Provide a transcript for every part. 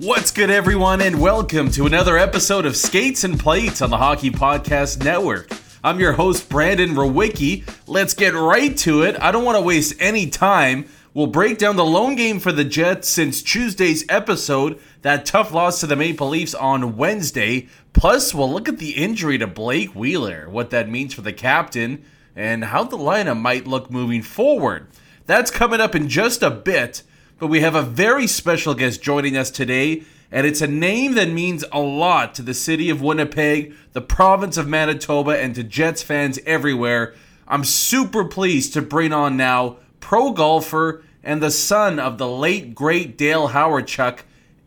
What's good, everyone, and welcome to another episode of Skates and Plates on the Hockey Podcast Network. I'm your host, Brandon Rowicki. Let's get right to it. I don't want to waste any time. We'll break down the lone game for the Jets since Tuesday's episode, that tough loss to the Maple Leafs on Wednesday. Plus, we'll look at the injury to Blake Wheeler, what that means for the captain, and how the lineup might look moving forward. That's coming up in just a bit, but we have a very special guest joining us today, and it's a name that means a lot to the city of Winnipeg, the province of Manitoba, and to Jets fans everywhere. I'm super pleased to bring on now pro golfer and the son of the late great Dale Hawerchuk,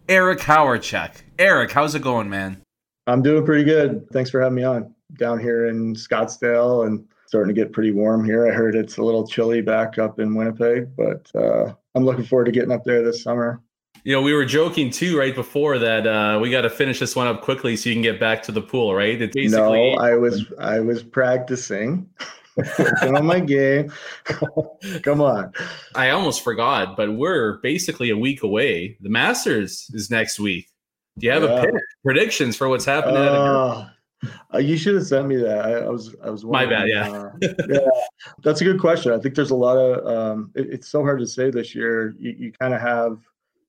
Eric Hawerchuk. Eric, how's it going, man? I'm doing pretty good. Thanks for having me on down here in Scottsdale and starting to get pretty warm here. I heard it's a little chilly back up in Winnipeg, but uh, I'm looking forward to getting up there this summer. You know, we were joking too right before that uh, we got to finish this one up quickly so you can get back to the pool, right? It's basically no, I was I was practicing. Working on my game. Come on. I almost forgot, but we're basically a week away. The Masters is next week. Do you have yeah. a pick, predictions for what's happening? Uh, uh, you should have sent me that. I, I was I was my bad. Yeah, uh, yeah, that's a good question. I think there's a lot of. Um, it, it's so hard to say this year. You, you kind of have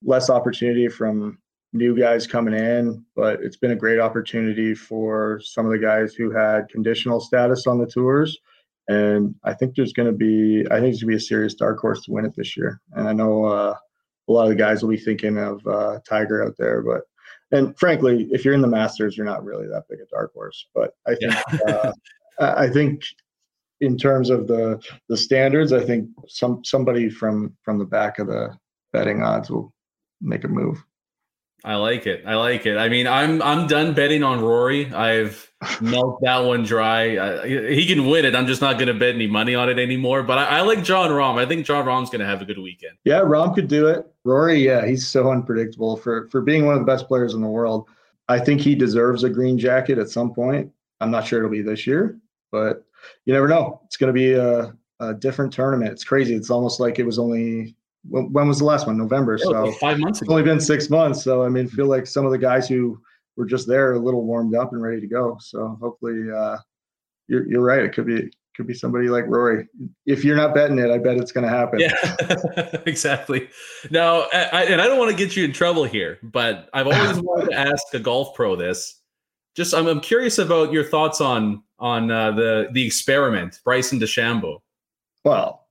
less opportunity from new guys coming in, but it's been a great opportunity for some of the guys who had conditional status on the tours. And I think there's going to be, I think it's going to be a serious dark horse to win it this year. And I know uh, a lot of the guys will be thinking of uh, Tiger out there, but and frankly, if you're in the Masters, you're not really that big a dark horse. But I think yeah. uh, I think in terms of the the standards, I think some somebody from from the back of the betting odds will make a move. I like it. I like it. I mean, I'm I'm done betting on Rory. I've milked that one dry. I, he can win it. I'm just not going to bet any money on it anymore. But I, I like Jon Rahm. I think Jon Rahm's going to have a good weekend. Yeah, Rahm could do it. Rory, yeah, he's so unpredictable for for being one of the best players in the world. I think he deserves a green jacket at some point. I'm not sure it'll be this year, but you never know. It's going to be a, a different tournament. It's crazy. It's almost like it was only when, when was the last one? November. Oh, so five months. Ago. It's only been six months. So I mean, feel like some of the guys who were just there a little warmed up and ready to go. So hopefully, uh, you're you're right. It could be could be somebody like Rory. If you're not betting it, I bet it's going to happen. Yeah, exactly. Now, I, and I don't want to get you in trouble here, but I've always wanted to ask a golf pro this. Just, I'm, I'm curious about your thoughts on on uh, the the experiment, Bryson DeChambeau. Well,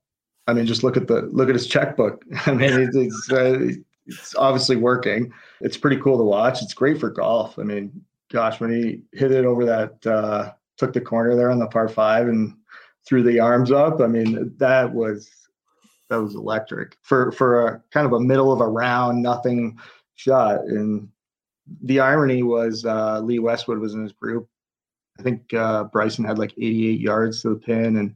I mean, just look at the look at his checkbook. I mean, it's it's, uh, it's obviously working. It's pretty cool to watch. It's great for golf. I mean, gosh, when he hit it over that, uh, took the corner there on the par five and threw the arms up. I mean, that was that was electric for for a kind of a middle of a round, nothing shot. And the irony was uh, Lee Westwood was in his group. I think uh, Bryson had like 88 yards to the pin, and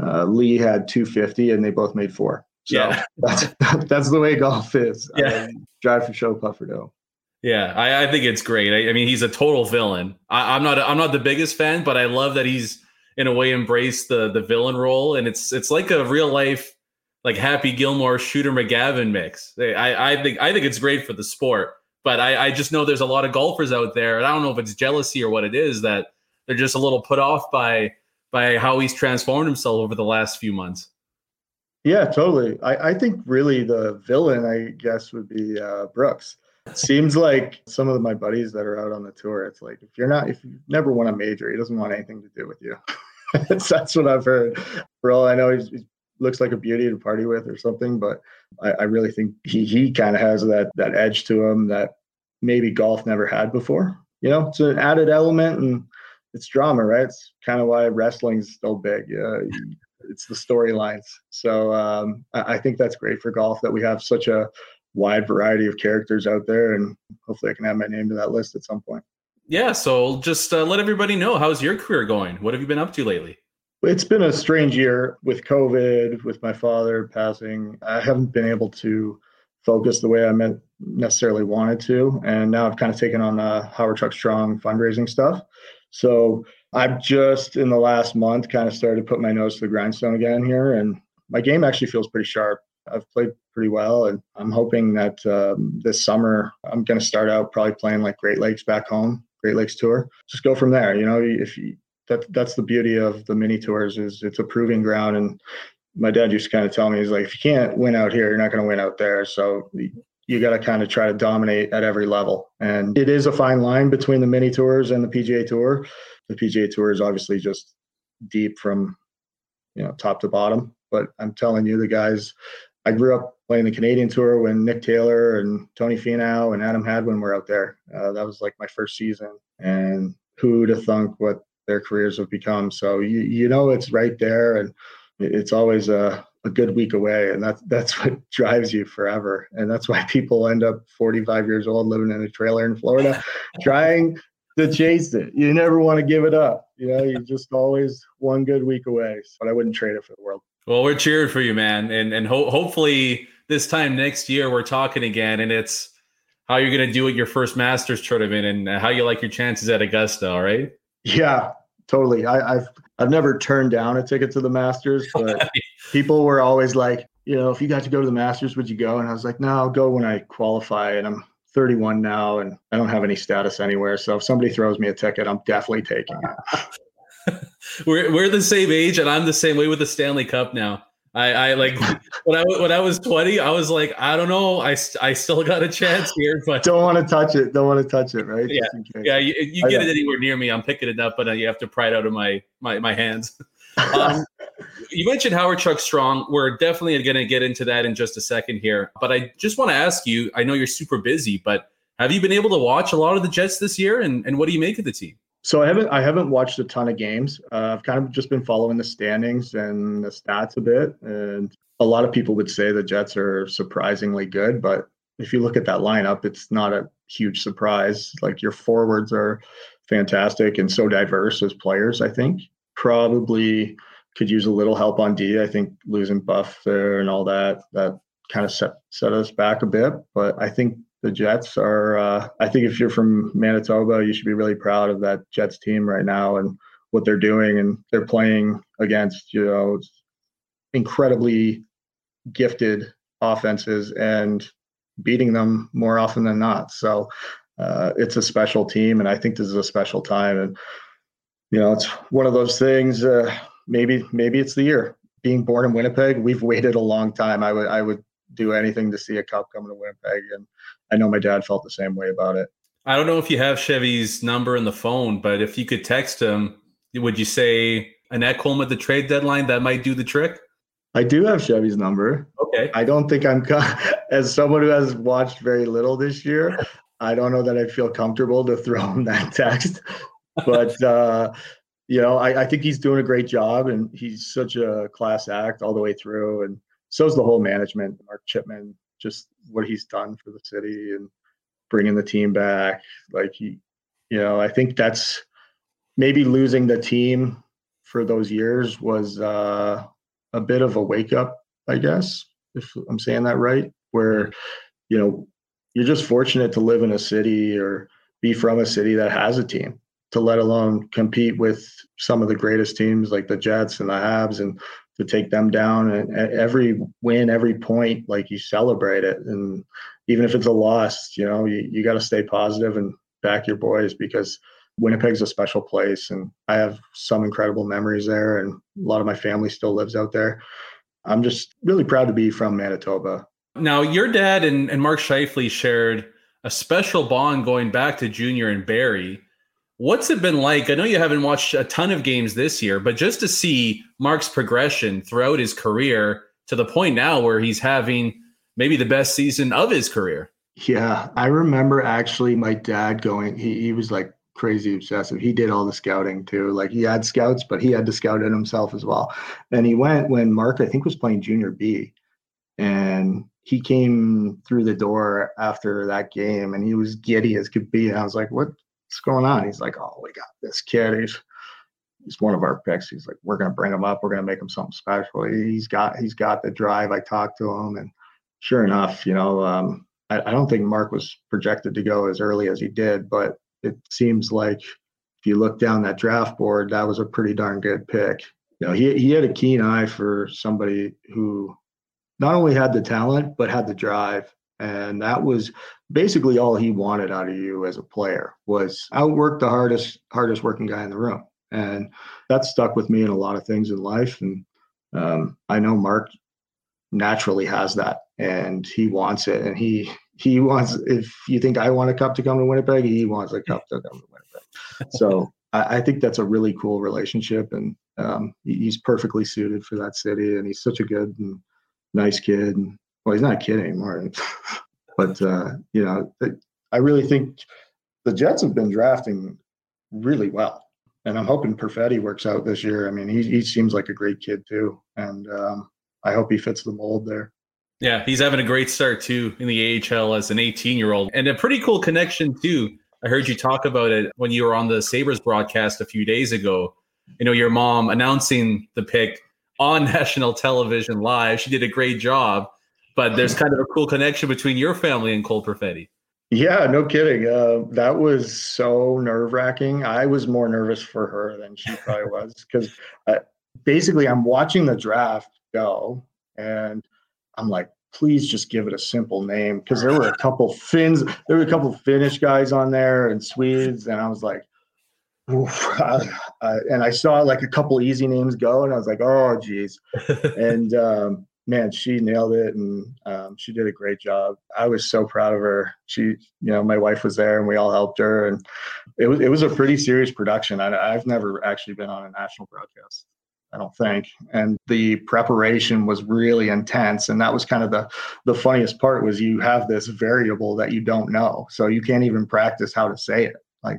uh, Lee had 250, and they both made four. So yeah. that's that's the way golf is. Yeah. drive for show, putt for dough. Yeah, I, I think it's great. I, I, mean, he's a total villain. I, am not I'm not the biggest fan, but I love that he's in a way embraced the the villain role, and it's it's like a real life like Happy Gilmore Shooter McGavin mix. I, I think I think it's great for the sport. But I, I just know there's a lot of golfers out there, and I don't know if it's jealousy or what it is that they're just a little put off by by how he's transformed himself over the last few months. Yeah, totally. I, I think really the villain, I guess, would be uh, Brooks. Seems like some of my buddies that are out on the tour, it's like if you're not, if you never won a major, he doesn't want anything to do with you. that's what I've heard. For all I know, he looks like a beauty to party with or something, but I, I really think he he kind of has that that edge to him that maybe golf never had before. You know, it's an added element and it's drama, right? It's kind of why wrestling's so big. Yeah, it's the storylines. So um, I, I, think that's great for golf that we have such a wide variety of characters out there, and hopefully I can add my name to that list at some point. Yeah. So just uh, let everybody know how's your career going. What have you been up to lately? It's been a strange year with COVID, with my father passing. I haven't been able to focus the way I meant necessarily wanted to, and now I've kind of taken on uh, Hawerchuk Strong fundraising stuff. So I've just in the last month kind of started to put my nose to the grindstone again here, and my game actually feels pretty sharp. I've played pretty well, and I'm hoping that um, this summer I'm going to start out probably playing like Great Lakes back home, Great Lakes Tour. Just go from there. You know, if you, that that's the beauty of the mini tours is it's a proving ground, and my dad used to kind of tell me he's like, if you can't win out here, you're not going to win out there. So you got to kind of try to dominate at every level. And it is a fine line between the mini tours and the PGA Tour. The PGA Tour is obviously just deep from you know top to bottom. But I'm telling you, the guys. I grew up playing the Canadian Tour when Nick Taylor and Tony Finau and Adam Hadwin were out there. Uh, that was like my first season, and who to thunk what their careers have become. So you you know it's right there, and it's always a a good week away and that's that's what drives you forever. And that's why people end up 45 years old living in a trailer in florida trying to chase it. You never want to give it up you know you're just always one good week away but i wouldn't trade it for the world. Well we're cheering for you man and and ho- hopefully this time next year we're talking again and it's how you're going to do at your first masters tournament and how you like your chances at augusta all right? Yeah totally. I, have I've never turned down a ticket to the Masters, but people were always like, you know, if you got to go to the Masters, would you go? And I was like, no, I'll go when I qualify. And I'm 31 now, and I don't have any status anywhere. So if somebody throws me a ticket, I'm definitely taking it. we're we're the same age, and I'm the same way with the Stanley Cup now. I, I like when I when I was 20, I was like, I don't know, I, I still got a chance here, but don't want to touch it. Don't want to touch it, right? Yeah, yeah. You, you get it anywhere near me, I'm picking it up, but uh, you have to pry it out of my my my hands. Um, you mentioned Hawerchuk Strong. We're definitely going to get into that in just a second here, but I just want to ask you. I know you're super busy, but have you been able to watch a lot of the Jets this year, and and what do you make of the team? So I haven't I haven't watched a ton of games. Uh, I've kind of just been following the standings and the stats a bit, and a lot of people would say the Jets are surprisingly good, but if you look at that lineup, it's not a huge surprise. Like your forwards are fantastic and so diverse as players. I think probably could use a little help on D. I think losing Buff there and all that that kind of set set us back a bit, but I think the Jets are. Uh, I think if you're from Manitoba, you should be really proud of that Jets team right now and what they're doing, and they're playing against you know incredibly gifted offenses and beating them more often than not. So uh, it's a special team, and I think this is a special time. And you know, it's one of those things. Uh, maybe maybe it's the year. Being born in Winnipeg, we've waited a long time. I would I would do anything to see a cup coming to Winnipeg, and I know my dad felt the same way about it. I don't know if you have Chevy's number in the phone, but if you could text him, would you say an Ekholm at the trade deadline that might do the trick? I do have Chevy's number. Okay. I don't think I'm as someone who has watched very little this year. I don't know that I feel comfortable to throw him that text, but uh, you know, I, I think he's doing a great job, and he's such a class act all the way through, and so is the whole management. Mark Chipman just what he's done for the city and bringing the team back. Like he, you know, I think that's maybe losing the team for those years was uh, a bit of a wake up, I guess, if I'm saying that right. Where, you know, you're just fortunate to live in a city or be from a city that has a team to let alone compete with some of the greatest teams like the Jets and the Habs and to take them down and every win every point like you celebrate it and even if it's a loss, you know, you, you got to stay positive and back your boys because Winnipeg's a special place and I have some incredible memories there and a lot of my family still lives out there. I'm just really proud to be from Manitoba. Now, your dad and, and Mark Scheifele shared a special bond going back to junior and Barrie. What's it been like? I know you haven't watched a ton of games this year, but just to see Mark's progression throughout his career to the point now where he's having maybe the best season of his career. Yeah, I remember actually my dad going, he, he was like crazy obsessive. He did all the scouting too. Like he had scouts, but he had to scout it himself as well. And he went when Mark, I think, was playing junior B. And he came through the door after that game and he was giddy as could be. And I was like, what's going on? He's like, oh, we got this kid. He's he's one of our picks. He's like, we're gonna bring him up. We're gonna make him something special. He's got he's got the drive. I talked to him, and sure enough, you know, um, I, I don't think Mark was projected to go as early as he did, but it seems like if you look down that draft board, that was a pretty darn good pick. You know, he he had a keen eye for somebody who not only had the talent but had the drive, and that was basically all he wanted out of you as a player was outwork the hardest hardest working guy in the room, and that stuck with me in a lot of things in life. And um, I know Mark naturally has that and he wants it. And he he wants if you think i want a cup to come to winnipeg he wants a cup to come to winnipeg. So I, I, think that's a really cool relationship. And um, he's perfectly suited for that city and he's such a good and nice kid. And well he's not a kid anymore but uh, you know i really think the jets have been drafting really well and i'm hoping perfetti works out this year i mean he, he seems like a great kid too and um, I hope he fits the mold there. Yeah, he's having a great start too in the AHL as an 18 year old, and a pretty cool connection too. I heard you talk about it when you were on the Sabres broadcast a few days ago. You know, your mom announcing the pick on national television live. She did a great job, but there's kind of a cool connection between your family and Cole Perfetti. Yeah, no kidding. Uh, that was so nerve wracking. I was more nervous for her than she probably was because uh, basically I'm watching the draft go. And I'm like, please just give it a simple name because there were a couple Finns, there were a couple Finnish guys on there and Swedes, and I was like, uh, and I saw like a couple easy names go, and I was like, oh geez, and um, man, she nailed it, and um, she did a great job. I was so proud of her. She, you know, my wife was there, and we all helped her, and it was it was a pretty serious production. I, I've never actually been on a national broadcast I don't think. And the preparation was really intense. And that was kind of the the funniest part was you have this variable that you don't know. So you can't even practice how to say it. Like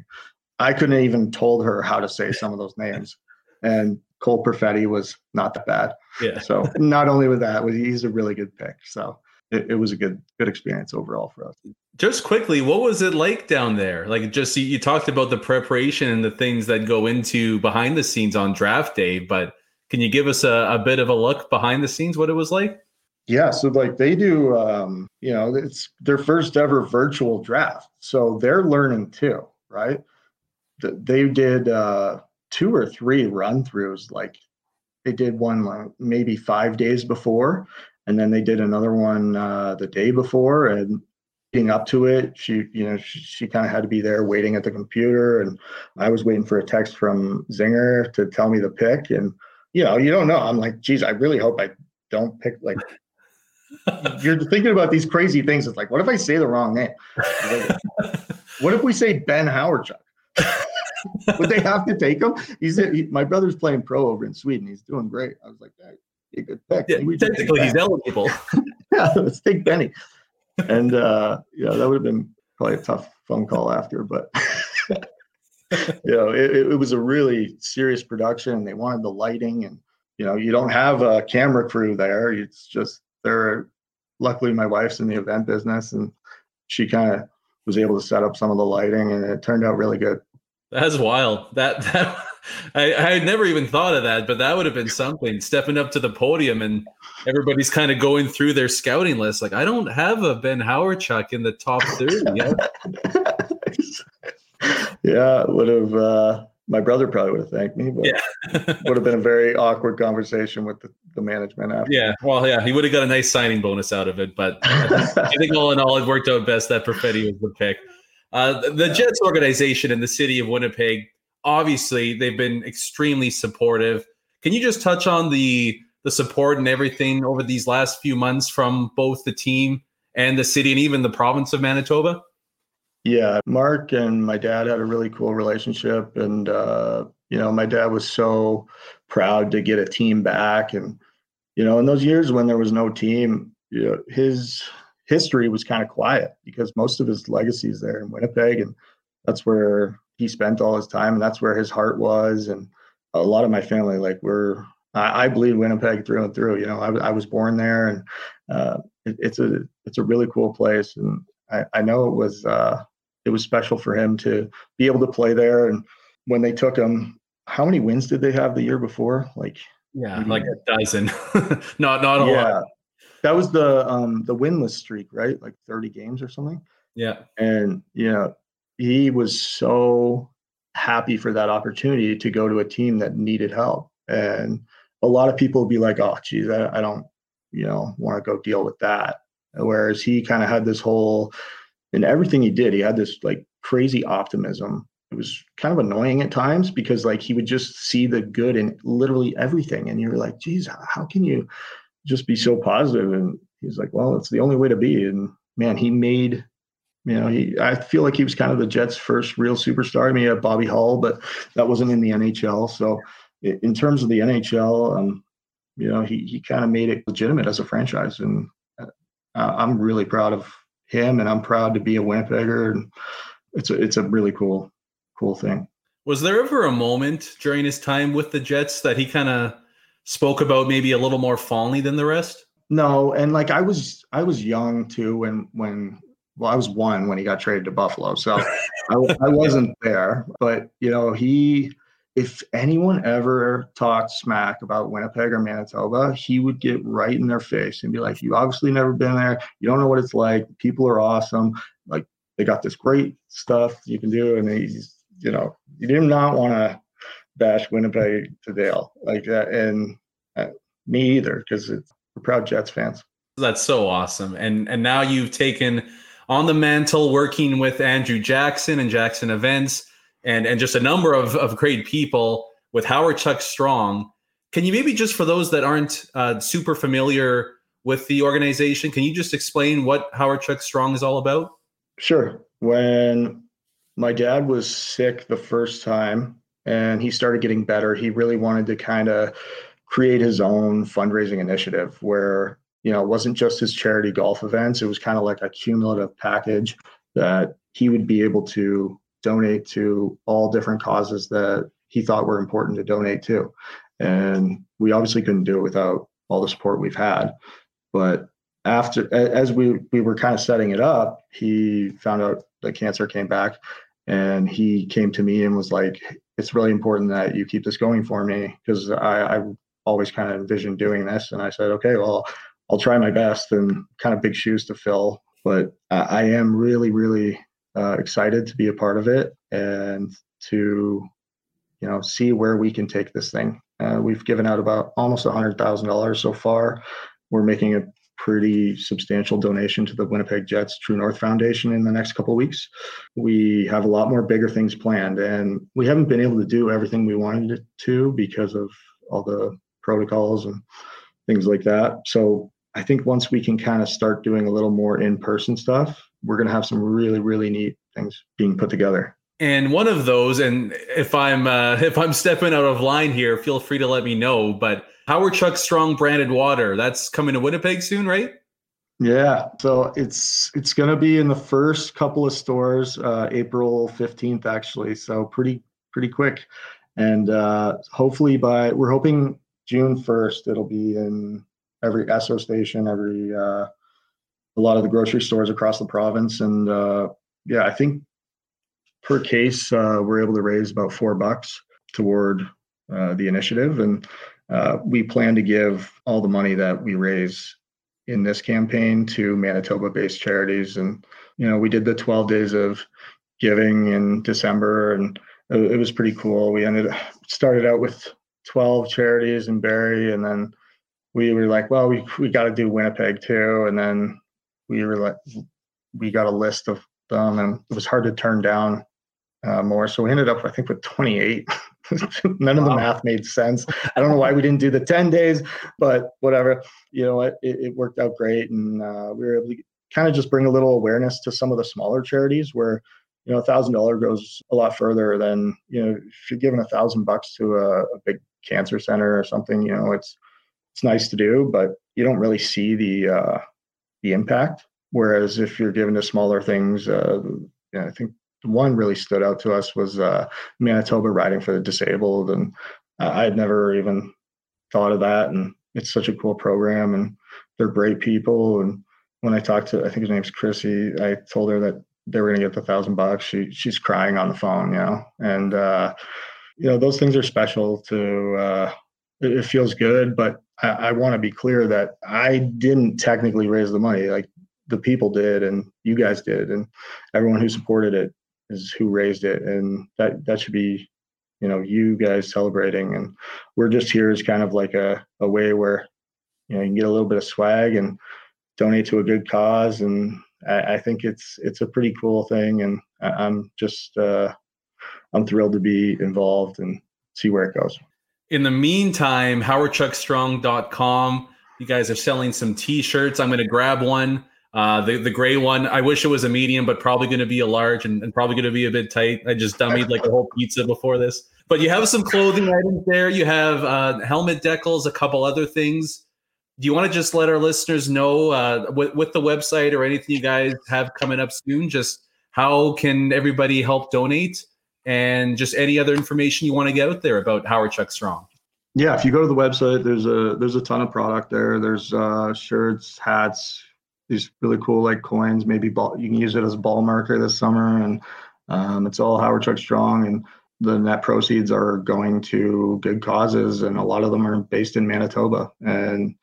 I couldn't even told her how to say some of those names. And Cole Perfetti was not that bad. Yeah. So not only with that, he's a really good pick. So it, it was a good good experience overall for us. Just quickly, what was it like down there? Like, just you, you talked about the preparation and the things that go into behind the scenes on draft day, but can you give us a, a bit of a look behind the scenes, what it was like? Yeah, so like they do, um, you know, it's their first ever virtual draft, so they're learning too, right? They did uh, two or three run throughs, like they did one like maybe five days before, and then they did another one uh, the day before, and leading up to it, she, you know, she, she kind of had to be there waiting at the computer, and I was waiting for a text from Zinger to tell me the pick, and you know, you don't know. I'm like, geez, I really hope I don't pick like. you're thinking about these crazy things. It's like, what if I say the wrong name? what if we say Ben Hawerchuk? Would they have to take him? He's he, my brother's playing pro over in Sweden. He's doing great. I was like, hey, a good pick. Yeah, technically, he's eligible. yeah, let's take Benny. And uh, yeah, that would have been probably a tough phone call after, but you know, it, it was a really serious production. They wanted the lighting, and you know, you don't have a camera crew there. It's just they're. Luckily, my wife's in the event business, and she kind of was able to set up some of the lighting, and it turned out really good. That's wild. That that I, I had never even thought of that, but that would have been something. Stepping up to the podium and everybody's kind of going through their scouting list. Like, I don't have a Ben Howard Hawerchuk in the top 30 yet. yeah, would have uh, my brother probably would have thanked me, but Yeah. would have been a very awkward conversation with the, the management after. Yeah, well, yeah, he would have got a nice signing bonus out of it, but I think all in all, it worked out best that Perfetti was the pick. Uh, the, the Jets organization in the city of Winnipeg, obviously, they've been extremely supportive. Can you just touch on the the support and everything over these last few months from both the team and the city and even the province of Manitoba? Yeah, Mark and my dad had a really cool relationship, and uh, you know, my dad was so proud to get a team back, and you know, in those years when there was no team, you know, his history was kind of quiet because most of his legacy is there in Winnipeg, and that's where he spent all his time, and that's where his heart was, and a lot of my family, like, we're I, I bleed Winnipeg through and through. You know, I, I was born there, and uh, it, it's a it's a really cool place, and I, I know it was. Uh, it was special for him to be able to play there. And when they took him, how many wins did they have the year before? Like yeah, like a dozen. not not a yeah. lot. That was the um the winless streak, right? Like 30 games or something. Yeah. And you know, he was so happy for that opportunity to go to a team that needed help. And a lot of people would be like, oh geez, I, I don't, you know, want to go deal with that. Whereas he kind of had this whole in everything he did, he had this like crazy optimism. It was kind of annoying at times because like he would just see the good in literally everything. And you're like, geez, how can you just be so positive? And he's like, well, it's the only way to be. And man, he made, you know, he I feel like he was kind of the Jets' first real superstar. I mean, had Bobby Hull, but that wasn't in the NHL. So in terms of the NHL, um, you know, he he kind of made it legitimate as a franchise. And uh, I'm really proud of him, and I'm proud to be a Winnipegger. And it's a it's a really cool cool thing. Was there ever a moment during his time with the Jets that he kind of spoke about maybe a little more fondly than the rest? No, and like I was I was young too when when well I was one when he got traded to Buffalo, so I, I wasn't there. But you know he if anyone ever talked smack about Winnipeg or Manitoba, he would get right in their face and be like, "You obviously never been there. You don't know what it's like. People are awesome. Like they got this great stuff you can do." And he's, you know, you did not want to bash Winnipeg to Dale like that, and uh, me either, because we're proud Jets fans. That's so awesome. And and now you've taken on the mantle working with Andrew Jackson and Jackson Events and and just a number of, of great people with Hawerchuk Strong. Can you maybe just for those that aren't uh, super familiar with the organization, can you just explain what Hawerchuk Strong is all about? Sure. When my dad was sick the first time and he started getting better, he really wanted to kind of create his own fundraising initiative where you know it wasn't just his charity golf events it was kind of like a cumulative package that he would be able to donate to all different causes that he thought were important to donate to. And we obviously couldn't do it without all the support we've had. But after, as we we were kind of setting it up, he found out that cancer came back, and he came to me and was like, "It's really important that you keep this going for me because I, I always kind of envisioned doing this." And I said, "Okay, well, I'll try my best." And kind of big shoes to fill, but I, I am really, really uh, excited to be a part of it and to you know see where we can take this thing uh, we've given out about almost a hundred thousand dollars so far we're making a pretty substantial donation to the winnipeg jets true north foundation in the next couple of weeks. We have a lot more bigger things planned and we haven't been able to do everything we wanted to because of all the protocols and things like that. So i think once we can kind of start doing a little more in-person stuff we're going to have some really really neat things being put together. And one of those and if i'm uh, if i'm stepping out of line here feel free to let me know but hawerchuk strong branded water. That's coming to winnipeg soon right? Yeah. So it's it's going to be in the first couple of stores uh, april 15th actually. So pretty pretty quick. And uh, hopefully by we're hoping june 1st it'll be in every esso station every uh, a lot of the grocery stores across the province. And uh, yeah, I think per case, uh, we're able to raise about four bucks toward uh, the initiative. And uh, we plan to give all the money that we raise in this campaign to Manitoba based charities. And, you know, we did the 12 days of giving in December and it, it was pretty cool. We ended started out with 12 charities in Barrie, and then we were like, well, we we got to do Winnipeg too, and then we were like, we got a list of them, and it was hard to turn down uh, more. So we ended up, I think, with 28. None of the math made sense. I don't know why we didn't do the 10 days, but whatever. You know what? It, it, worked out great. And uh, we were able to kind of just bring a little awareness to some of the smaller charities where, you know, a thousand dollar goes a lot further than, you know, if you're giving a thousand bucks to a, a big cancer center or something, you know, it's, it's nice to do, but you don't really see the, uh, the impact. Whereas if you're given to smaller things, uh, yeah, I think one really stood out to us was uh, Manitoba riding for the disabled, and I had never even thought of that. And it's such a cool program, and they're great people. And when I talked to, I think his name's Chrissy, I told her that they were going to get the thousand bucks. She she's crying on the phone, you know, and uh, you know those things are special. To uh, it, it feels good, but I, I want to be clear that I didn't technically raise the money. Like the people did and you guys did and everyone who supported it is who raised it, and that that should be, you know, you guys celebrating, and we're just here as kind of like a a way where, you know, you can get a little bit of swag and donate to a good cause, and I, I think it's it's a pretty cool thing, and I, am just uh, I'm thrilled to be involved and see where it goes. In the meantime, HawerchukStrong.com. You guys are selling some T-shirts. I'm going to grab one. Uh, the the gray one, I wish it was a medium, but probably going to be a large and, and probably going to be a bit tight. I just dummied like a whole pizza before this. But you have some clothing items there. You have uh, helmet decals, a couple other things. Do you want to just let our listeners know uh, with, with the website or anything you guys have coming up soon? Just how can everybody help donate, and just any other information you want to get out there about Hawerchuk Strong? Yeah, if you go to the website, there's a there's a ton of product there. There's uh, shirts, hats, these really cool like coins. Maybe ball, you can use it as a ball marker this summer, and um, it's all Hawerchuk Strong. And the net proceeds are going to good causes, and a lot of them are based in Manitoba. And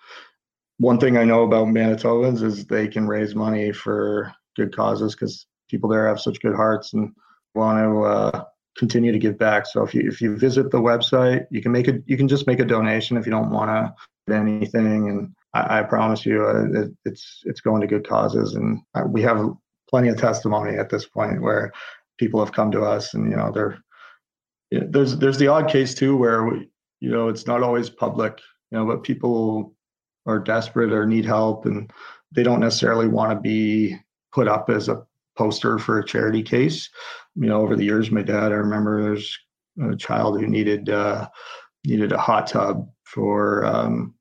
one thing I know about Manitobans is they can raise money for good causes because people there have such good hearts and want to uh, continue to give back. So if you if you visit the website, you can make you can just make a donation if you don't want to do anything and I, I promise you, uh, it, it's it's going to good causes, and we have plenty of testimony at this point where people have come to us, and you know, they're there's there's the odd case too where we, you know it's not always public, you know, but people are desperate or need help, and they don't necessarily want to be put up as a poster for a charity case. You know, over the years, my dad, I remember there's a child who needed uh, needed a hot tub for um,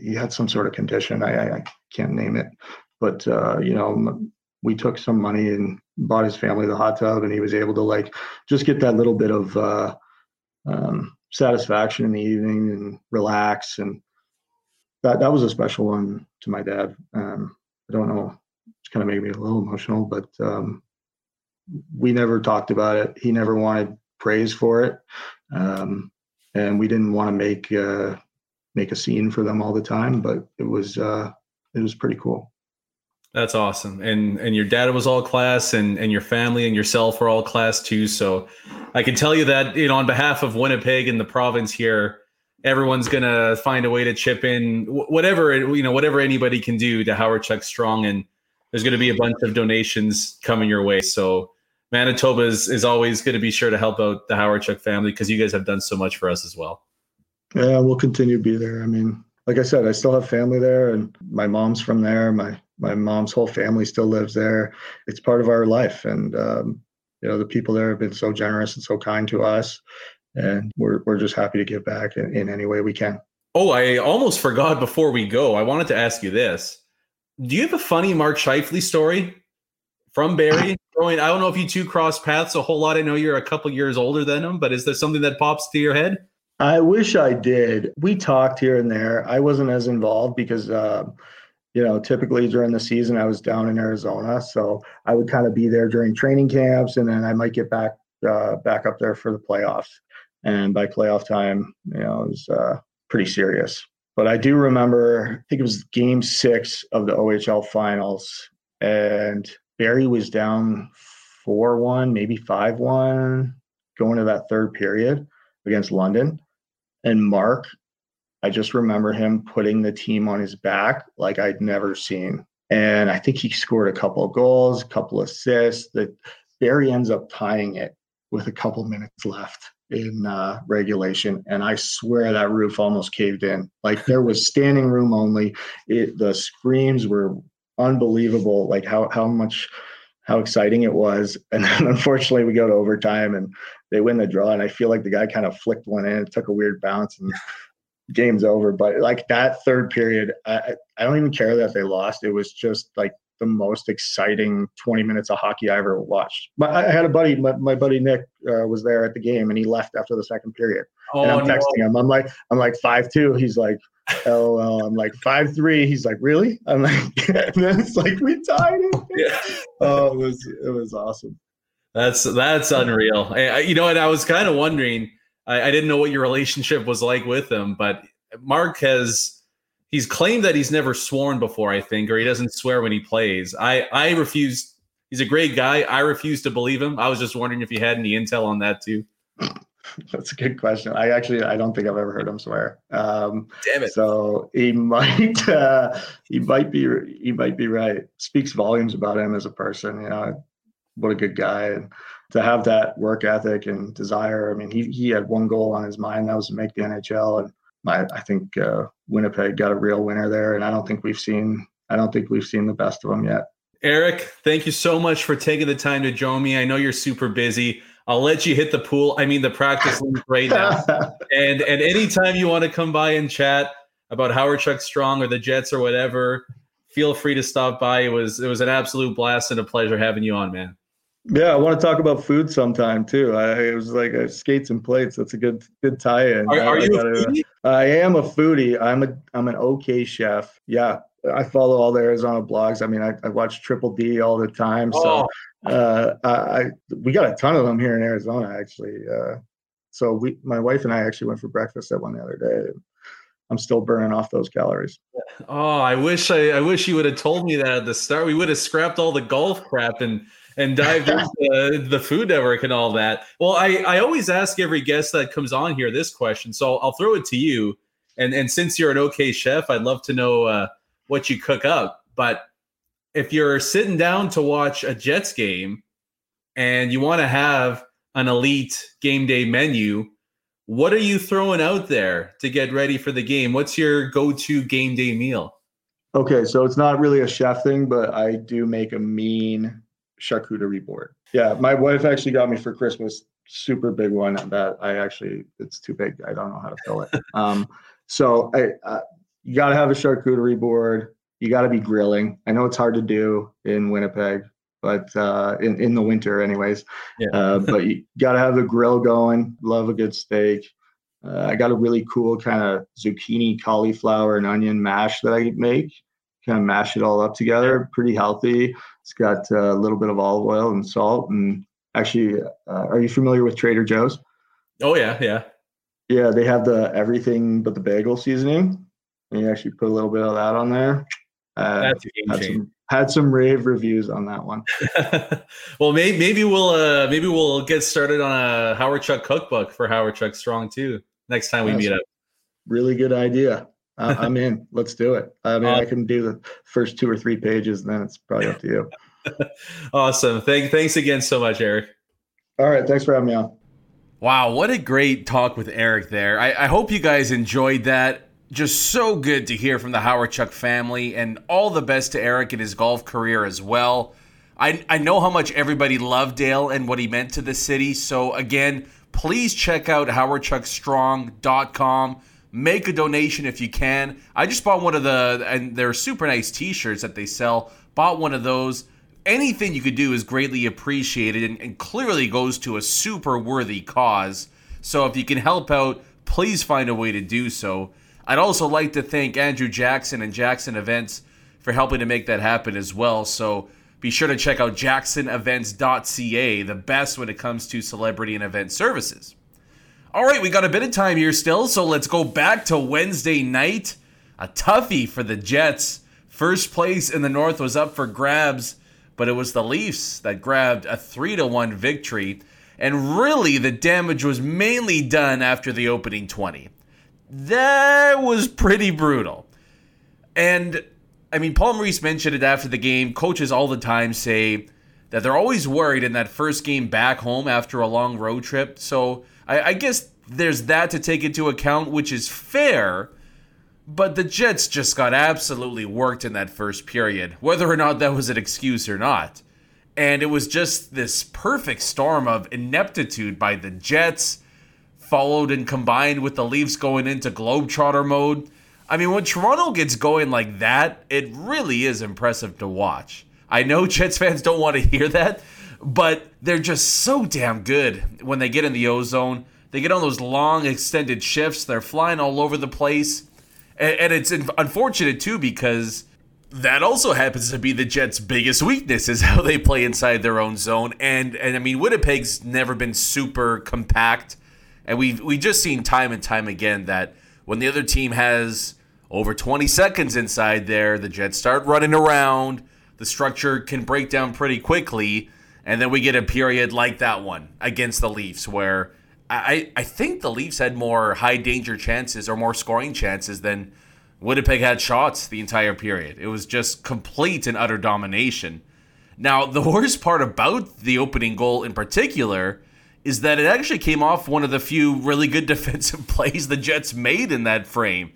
he had some sort of condition. I, I can't name it, but uh, you know, we took some money and bought his family the hot tub, and he was able to like just get that little bit of uh, um, satisfaction in the evening and relax, and that that was a special one to my dad. Um, I don't know, it's kind of made me a little emotional, but um, we never talked about it. He never wanted praise for it, um, and we didn't want to make. Uh, make a scene for them all the time, but it was uh, it was pretty cool. That's awesome. And and your dad was all class and and your family and yourself were all class too. So I can tell you that, you know, on behalf of Winnipeg and the province here, everyone's going to find a way to chip in whatever, you know, whatever anybody can do to Hawerchuk Strong and there's going to be a bunch of donations coming your way. So Manitoba is, is always going to be sure to help out the Hawerchuk family because you guys have done so much for us as well. Yeah, we'll continue to be there. I mean, like I said, I still have family there, and my mom's from there. My my mom's whole family still lives there. It's part of our life, and um, you know, the people there have been so generous and so kind to us, and we're we're just happy to give back in, in any way we can. Oh, I almost forgot before we go. I wanted to ask you this: Do you have a funny Mark Scheifele story from Barrie? I don't know if you two cross paths a whole lot. I know you're a couple years older than him, but is there something that pops to your head? I wish I did. We talked here and there. I wasn't as involved because, uh, you know, typically during the season I was down in Arizona, so I would kind of be there during training camps, and then I might get back uh, back up there for the playoffs. And by playoff time, you know, it was uh, pretty serious. But I do remember, I think it was Game Six of the OHL Finals, and Barrie was down four one, maybe five one going to that third period against London. And Mark, I just remember him putting the team on his back like I'd never seen. And I think he scored a couple of goals, a couple of assists. That Barrie ends up tying it with a couple minutes left in uh, regulation, and I swear that roof almost caved in. Like there was standing room only. It, the screams were unbelievable. Like how how much how exciting it was. And then unfortunately, we go to overtime and they win the draw. And I feel like the guy kind of flicked one in. It took a weird bounce and game's over. But like that third period, I, I don't even care that they lost. It was just like the most exciting 20 minutes of hockey I ever watched. But I had a buddy, my, my buddy Nick uh, was there at the game and he left after the second period. Oh, and I'm texting him. I'm like, I'm like five two. He's like, LOL. I'm like five three. He's like, really? I'm like, and then it's like we tied it. Yeah. Oh, it was it was awesome. That's that's unreal. I, you know, and I was kind of wondering. I, I didn't know what your relationship was like with him, but Mark has he's claimed that he's never sworn before. I think, or he doesn't swear when he plays. I I refuse. He's a great guy. I refuse to believe him. I was just wondering if you had any intel on that too. That's a good question. I actually I don't think I've ever heard him swear. Um, Damn it! So he might uh, he might be he might be right. Speaks volumes about him as a person. You know, what a good guy. And to have that work ethic and desire. I mean, he he had one goal on his mind that was to make the NHL, and I, I think uh, Winnipeg got a real winner there. And I don't think we've seen I don't think we've seen the best of him yet. Eric, thank you so much for taking the time to join me. I know you're super busy. I'll let you hit the pool. I mean the practice right now. and and anytime you want to come by and chat about Hawerchuk Strong or the Jets or whatever, feel free to stop by. It was it was an absolute blast and a pleasure having you on, man. Yeah, I want to talk about food sometime too. I it was like uh, skates and plates. That's a good good tie-in. Are, are I, you gotta? I am a foodie. I'm a I'm an okay chef. Yeah, I follow all the Arizona blogs. I mean, I, I watch Triple D all the time. So oh uh, I, we got a ton of them here in Arizona, actually. Uh, so we, my wife and I actually went for breakfast at one the other day. I'm still burning off those calories. Oh, I wish I, I wish you would have told me that at the start. We would have scrapped all the golf crap and and dived into the Food Network and all that. Well, I I always ask every guest that comes on here this question, so I'll throw it to you. And and since you're an okay chef, I'd love to know uh, what you cook up. But if you're sitting down to watch a Jets game and you want to have an elite game day menu, what are you throwing out there to get ready for the game? What's your go-to game day meal? Okay, so it's not really a chef thing, but I do make a mean charcuterie board. Yeah, my wife actually got me for Christmas super big one that I actually it's too big. I don't know how to fill it. um, so I, uh, you got to have a charcuterie board you got to be grilling. I know it's hard to do in Winnipeg, but uh, in in the winter, anyways. Yeah. uh, but you got to have the grill going. Love a good steak. Uh, I got a really cool kind of zucchini, cauliflower, and onion mash that I make. Kind of mash it all up together. Pretty healthy. It's got uh, a little bit of olive oil and salt. And actually, uh, are you familiar with Trader Joe's? Oh yeah, yeah, yeah. They have the everything but the bagel seasoning. And you actually put a little bit of that on there. Uh, That's a game had some, had some rave reviews on that one. well, maybe maybe we'll uh, maybe we'll get started on a Hawerchuk cookbook for Hawerchuk Strong too next time we That's meet up. Really good idea. I'm in. Let's do it. I mean, I can do the first two or three pages, and then it's probably up to you. awesome. Thank, thanks again so much, Eric. All right. Thanks for having me on. Wow, what a great talk with Eric there. I, I hope you guys enjoyed that just so good to hear from the Hawerchuk family and all the best to Eric in his golf career as well. I, I know how much everybody loved Dale and what he meant to the city. So, again, please check out hawerchukstrong.com. Make a donation if you can. I just bought one of the, and they're super nice t shirts that they sell. Bought one of those. Anything you could do is greatly appreciated and, and clearly goes to a super worthy cause. So, if you can help out, please find a way to do so. I'd also like to thank Andrew Jackson and Jackson Events for helping to make that happen as well. So be sure to check out jacksonevents.ca, the best when it comes to celebrity and event services. All right, we got a bit of time here still, so let's go back to Wednesday night. A toughie for the Jets. First place in the North was up for grabs, but it was the Leafs that grabbed a 3 to 1 victory. And really, the damage was mainly done after the opening 20. That was pretty brutal. And I mean, Paul Maurice mentioned it after the game. Coaches all the time say that they're always worried in that first game back home after a long road trip. So I, I guess there's that to take into account, which is fair. But the Jets just got absolutely worked in that first period, whether or not that was an excuse or not. And it was just this perfect storm of ineptitude by the Jets, followed and combined with the Leafs going into Globetrotter mode. I mean, when Toronto gets going like that, it really is impressive to watch. I know Jets fans don't want to hear that, but they're just so damn good when they get in the ozone. They get on those long extended shifts. They're flying all over the place. And, it's unfortunate too because that also happens to be the Jets' biggest weakness is how they play inside their own zone. And and I mean Winnipeg's never been super compact. And we've we just seen time and time again that when the other team has over 20 seconds inside there, the Jets start running around the structure can break down pretty quickly. And then we get a period like that one against the Leafs where I, I think the Leafs had more high danger chances or more scoring chances than Winnipeg had shots the entire period. It was just complete and utter domination. Now, the worst part about the opening goal in particular is that it actually came off one of the few really good defensive plays the Jets made in that frame.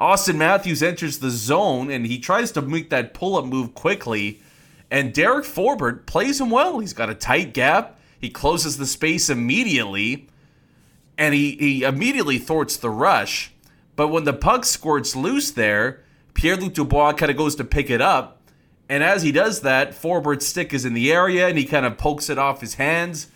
Auston Matthews enters the zone and he tries to make that pull up move quickly. And Derek Forbort plays him well. He's got a tight gap. He closes the space immediately. And he, he immediately thwarts the rush. But when the puck squirts loose there, Pierre Luc Dubois kind of goes to pick it up. And as he does that, Forbort's stick is in the area and he kind of pokes it off his hands.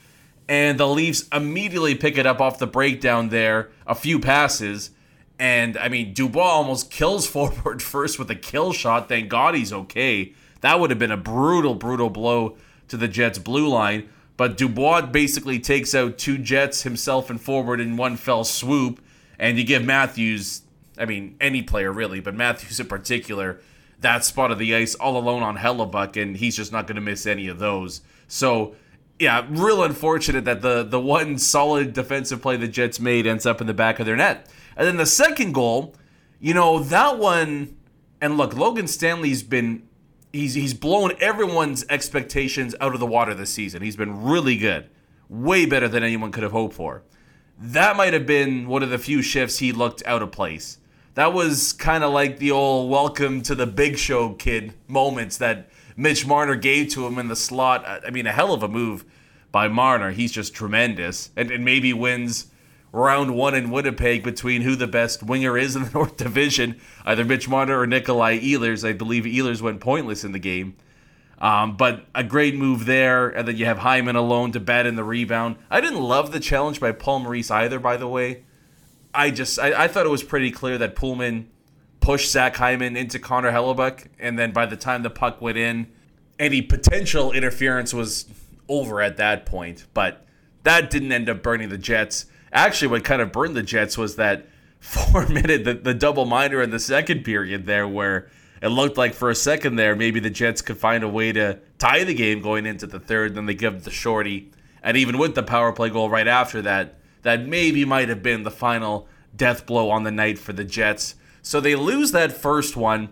And the Leafs immediately pick it up off the breakdown there, a few passes. And I mean, Dubois almost kills Forbort first with a kill shot. Thank God he's okay. That would have been a brutal, brutal blow to the Jets' blue line. But Dubois basically takes out two Jets, himself and Forbort, in one fell swoop. And you give Matthews, I mean, any player really, but Matthews in particular, that spot of the ice all alone on Hellebuyck, and he's just not going to miss any of those. So, yeah, real unfortunate that the the one solid defensive play the Jets made ends up in the back of their net. And then the second goal, you know, that one, and look, Logan Stanley's been he's he's blown everyone's expectations out of the water this season. He's been really good. Way better than anyone could have hoped for. That might have been one of the few shifts he looked out of place. That was kind of like the old welcome to the big show kid moments that Mitch Marner gave to him in the slot. I mean, a hell of a move by Marner. He's just tremendous. And, and maybe wins round one in Winnipeg between who the best winger is in the North Division, either Mitch Marner or Nikolai Ehlers. I believe Ehlers went pointless in the game. Um, but a great move there, and then you have Hyman alone to bat in the rebound. I didn't love the challenge by Paul Maurice either, by the way. I just I, I thought it was pretty clear that Poolman pushed Zach Hyman into Connor Hellebuyck, and then by the time the puck went in, any potential interference was over at that point. But that didn't end up burning the Jets. Actually, what kind of burned the Jets was that four minute the, the double minor in the second period there, where it looked like for a second there maybe the Jets could find a way to tie the game going into the third. Then they give the shorty, and even with the power play goal right after that, that maybe might have been the final death blow on the night for the Jets. So they lose that first one.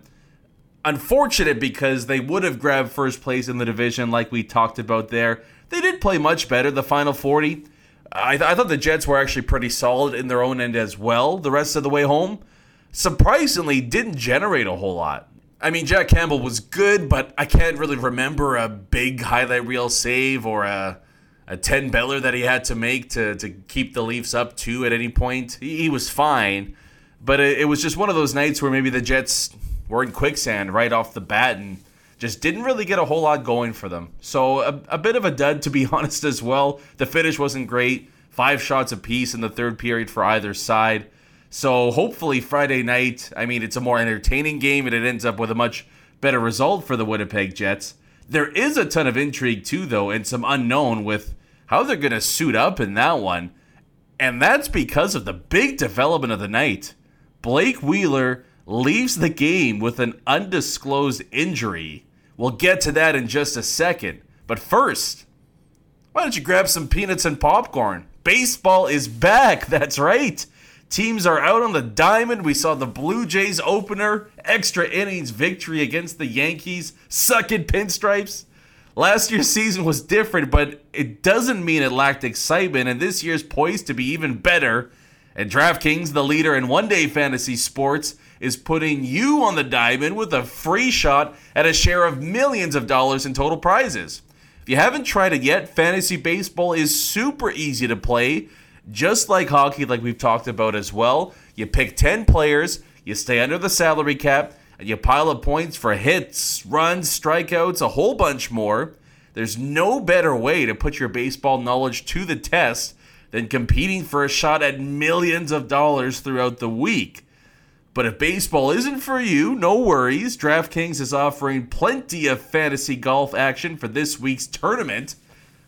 Unfortunate because they would have grabbed first place in the division, like we talked about there. They did play much better the final 40. I, th- I thought the Jets were actually pretty solid in their own end as well the rest of the way home. Surprisingly, didn't generate a whole lot. I mean, Jack Campbell was good, but I can't really remember a big highlight reel save or a, a 10 beller that he had to make to, to keep the Leafs up two at any point. He, he was fine, but it, it was just one of those nights where maybe the Jets were in quicksand right off the bat and just didn't really get a whole lot going for them. So a, a bit of a dud, to be honest, as well. The finish wasn't great. Five shots apiece in the third period for either side. So hopefully Friday night, I mean, it's a more entertaining game and it ends up with a much better result for the Winnipeg Jets. There is a ton of intrigue too, though, and some unknown with how they're going to suit up in that one. And that's because of the big development of the night. Blake Wheeler leaves the game with an undisclosed injury. We'll get to that in just a second. But first, Why don't you grab some peanuts and popcorn? Baseball is back. That's right. Teams are out on the diamond. We saw the Blue Jays opener, extra innings victory against the Yankees, suck it pinstripes. Last year's season was different, but it doesn't mean it lacked excitement, and this year's poised to be even better. And DraftKings, the leader in one day fantasy sports, is putting you on the diamond with a free shot at a share of millions of dollars in total prizes. If you haven't tried it yet, fantasy baseball is super easy to play, just like hockey, like we've talked about as well. You pick 10 players, you stay under the salary cap, and you pile up points for hits, runs, strikeouts, a whole bunch more. There's no better way to put your baseball knowledge to the test than competing for a shot at millions of dollars throughout the week. But if baseball isn't for you, no worries. DraftKings is offering plenty of fantasy golf action for this week's tournament.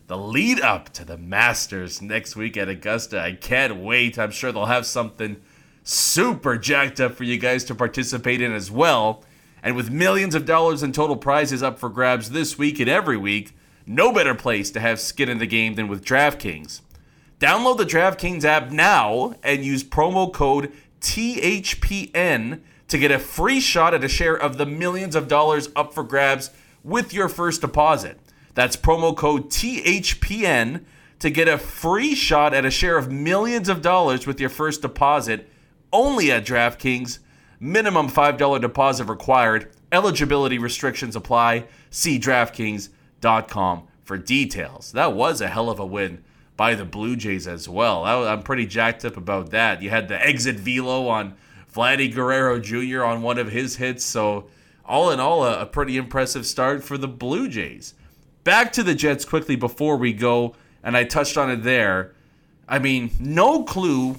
The lead up to the Masters next week at Augusta. I can't wait. I'm sure they'll have something super jacked up for you guys to participate in as well. And with millions of dollars in total prizes up for grabs this week and every week, no better place to have skin in the game than with DraftKings. Download the DraftKings app now and use promo code THPN to get a free shot at a share of the millions of dollars up for grabs with your first deposit. That's promo code THPN to get a free shot at a share of millions of dollars with your first deposit only at DraftKings. Minimum $5 deposit required. Eligibility restrictions apply. See DraftKings.com for details. That was a hell of a win by the Blue Jays as well. I'm pretty jacked up about that. You had the exit velo on Vladdy Guerrero Jr. on one of his hits. So, all in all, a, a pretty impressive start for the Blue Jays. Back to the Jets quickly before we go, and I touched on it there. I mean, no clue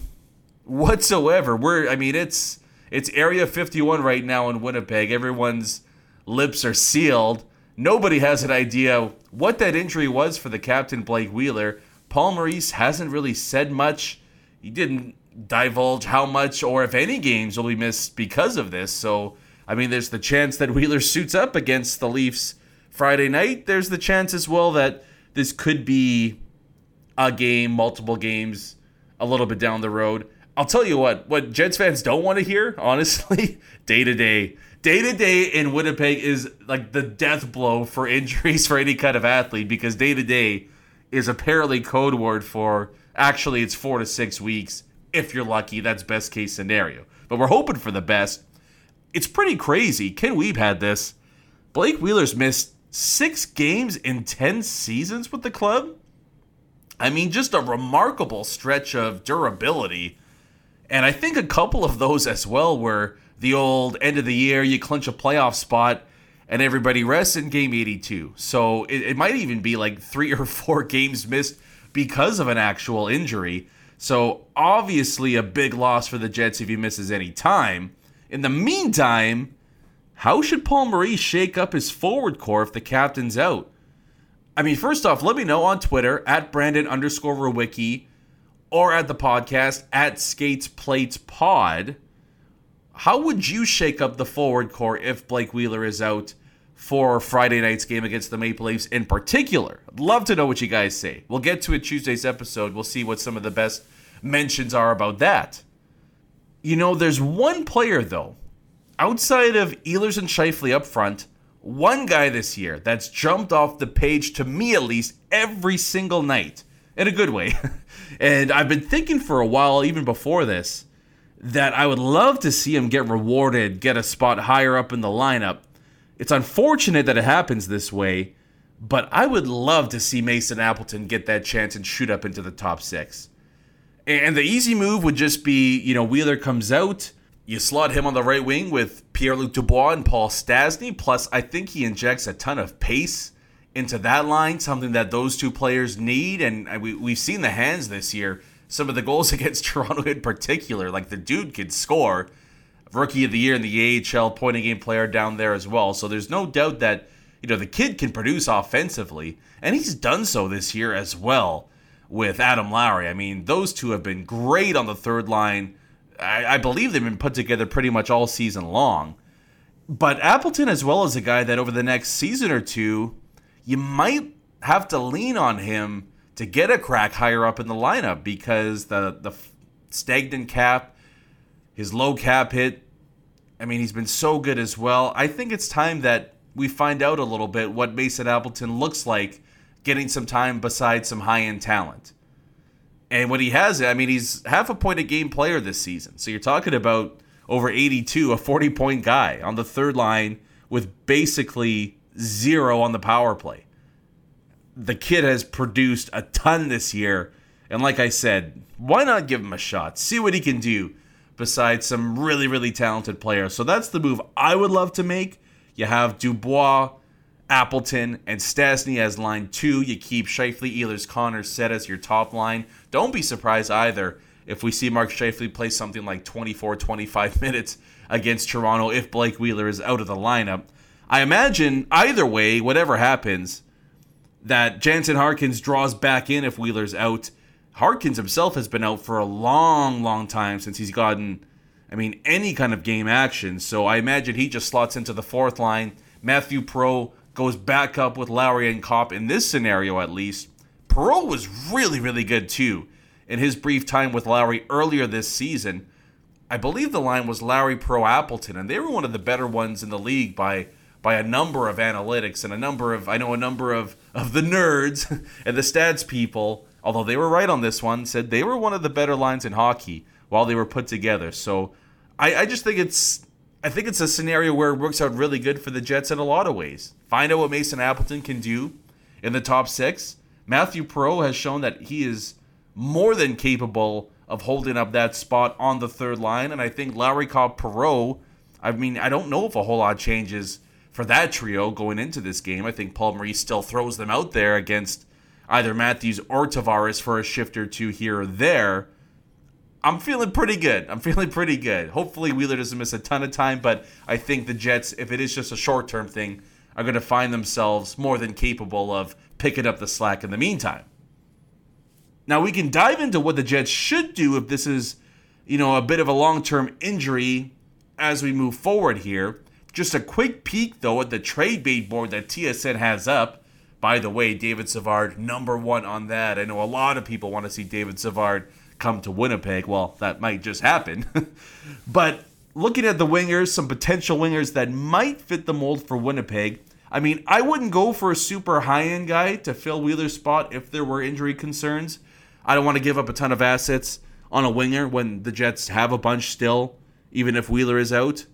whatsoever. We're I mean it's it's Area 51 right now in Winnipeg. Everyone's lips are sealed. Nobody has an idea what that injury was for the captain Blake Wheeler. Paul Maurice hasn't really said much. He didn't divulge how much or if any games will be missed because of this. So, I mean, there's the chance that Wheeler suits up against the Leafs Friday night. There's the chance as well that this could be a game, multiple games a little bit down the road. I'll tell you what, what Jets fans don't want to hear, honestly, day to day. Day to day in Winnipeg is like the death blow for injuries for any kind of athlete because day to day is apparently code word for actually it's four to six weeks. If you're lucky, that's best case scenario. But we're hoping for the best. It's pretty crazy. Ken Wiebe had this. Blake Wheeler's missed six games in 10 seasons with the club. I mean, just a remarkable stretch of durability and I think a couple of those as well were the old end of the year, you clinch a playoff spot and everybody rests in game 82. So it, it might even be like three or four games missed because of an actual injury. So obviously a big loss for the Jets if he misses any time. In the meantime, how should Paul Maurice shake up his forward core if the captain's out? I mean, first off, let me know on Twitter at Brandon underscore Rowicki or at the podcast at Skates Plates Pod. How would you shake up the forward core if Blake Wheeler is out for Friday night's game against the Maple Leafs in particular? I'd love to know what you guys say. We'll get to it Tuesday's episode. We'll see what some of the best mentions are about that. You know, there's one player though, outside of Ehlers and Scheifele up front, one guy this year that's jumped off the page to me at least every single night in a good way. and I've been thinking for a while, even before this, that I would love to see him get rewarded, get a spot higher up in the lineup. It's unfortunate that it happens this way, but I would love to see Mason Appleton get that chance and shoot up into the top six. And the easy move would just be, you know, Wheeler comes out, you slot him on the right wing with Pierre Luc Dubois and Paul Stastny. Plus, I think he injects a ton of pace into that line, something that those two players need. And uh, we, we've seen the hands this year. Some of the goals against Toronto in particular, like the dude could score. Rookie of the year in the AHL, point game player down there as well. So there's no doubt that you know the kid can produce offensively, and he's done so this year as well with Adam Lowry. I mean, those two have been great on the third line. I, I believe they've been put together pretty much all season long. But Appleton, as well as a guy that over the next season or two you might have to lean on him to get a crack higher up in the lineup because the the stagnant cap, his low cap hit. I mean, he's been so good as well. I think it's time that we find out a little bit what Mason Appleton looks like getting some time beside some high end talent. And when he has it, I mean, he's half a point a game player this season. So you're talking about over 82, a 40 point guy on the third line with basically zero on the power play. The kid has produced a ton this year. And like I said, why not give him a shot? See what he can do besides some really, really talented players. So that's the move I would love to make. You have Dubois, Appleton, and Stastny as line two. You keep Scheifele, Ehlers, Connor set as your top line. Don't be surprised either if we see Mark Scheifele play something like 24, 25 minutes against Toronto if Blake Wheeler is out of the lineup. I imagine either way, whatever happens, that Jansen Harkins draws back in if Wheeler's out. Harkins himself has been out for a long, long time since he's gotten, I mean, any kind of game action. So I imagine he just slots into the fourth line. Matthew Perreault goes back up with Lowry and Copp in this scenario at least. Perreault was really, really good too in his brief time with Lowry earlier this season. I believe the line was Lowry Perreault Appleton, and they were one of the better ones in the league by by a number of analytics and a number of I know a number of of the nerds and the stats people, although they were right on this one, said they were one of the better lines in hockey while they were put together. So I, I just think it's I think it's a scenario where it works out really good for the Jets in a lot of ways. Find out what Mason Appleton can do in the top six. Matthew Perreault has shown that he is more than capable of holding up that spot on the third line. And I think Lowry Copp Perreault, I mean, I don't know if a whole lot changes for that trio going into this game. I think Paul Maurice still throws them out there against either Matthews or Tavares for a shift or two here or there. I'm feeling pretty good. I'm feeling pretty good. Hopefully Wheeler doesn't miss a ton of time, but I think the Jets, if it is just a short term thing, are going to find themselves more than capable of picking up the slack in the meantime. Now we can dive into what the Jets should do if this is, you know, a bit of a long-term injury as we move forward here. Just a quick peek though at the trade bait board that TSN has up. By the way, David Savard number one on that. I know a lot of people want to see David Savard come to Winnipeg. Well, that might just happen. but looking at the wingers, some potential wingers that might fit the mold for Winnipeg. I mean, I wouldn't go for a super high end guy to fill Wheeler's spot if there were injury concerns. I don't want to give up a ton of assets on a winger when the Jets have a bunch still, even if Wheeler is out.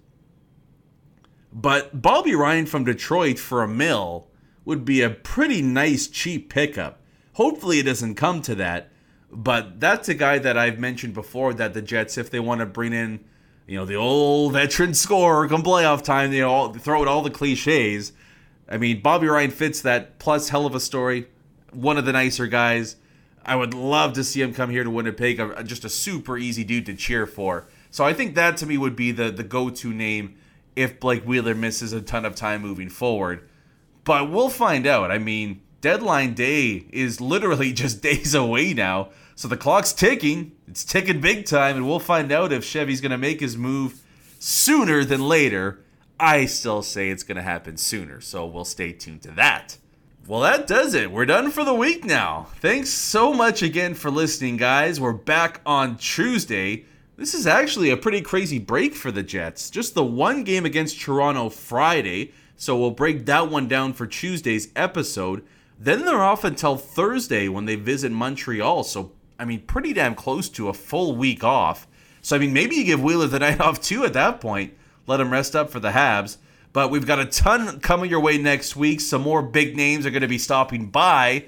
But Bobby Ryan from Detroit for a mill would be a pretty nice cheap pickup. Hopefully it doesn't come to that, but that's a guy that I've mentioned before that the Jets, if they want to bring in, you know, the old veteran scorer come playoff time, you know, throw out all the cliches. I mean, Bobby Ryan fits that plus hell of a story. One of the nicer guys. I would love to see him come here to Winnipeg. Uh, just a super easy dude to cheer for. So I think that to me would be the the go to name if Blake Wheeler misses a ton of time moving forward. But we'll find out. I mean, deadline day is literally just days away now. So the clock's ticking. It's ticking big time, and we'll find out if Chevy's going to make his move sooner than later. I still say it's going to happen sooner, so we'll stay tuned to that. Well, that does it. We're done for the week now. Thanks so much again for listening, guys. We're back on Tuesday. This is actually a pretty crazy break for the Jets. Just the one game against Toronto Friday, so we'll break that one down for Tuesday's episode. Then they're off until Thursday when they visit Montreal. So, I mean, pretty damn close to a full week off. So, I mean, maybe you give Wheeler the night off too at that point. Let him rest up for the Habs. But we've got a ton coming your way next week. Some more big names are going to be stopping by.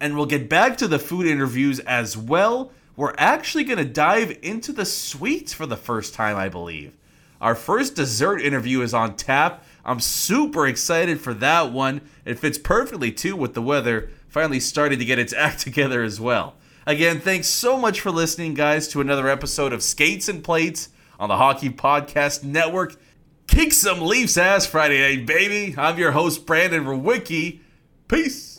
And we'll get back to the food interviews as well. We're actually going to dive into the sweets for the first time, I believe. Our first dessert interview is on tap. I'm super excited for that one. It fits perfectly too with the weather finally starting to get its act together as well. Again, thanks so much for listening, guys, to another episode of Skates and Plates on the Hockey Podcast Network. Kick some Leafs ass Friday night, baby. I'm your host, Brandon Rowicki. Peace.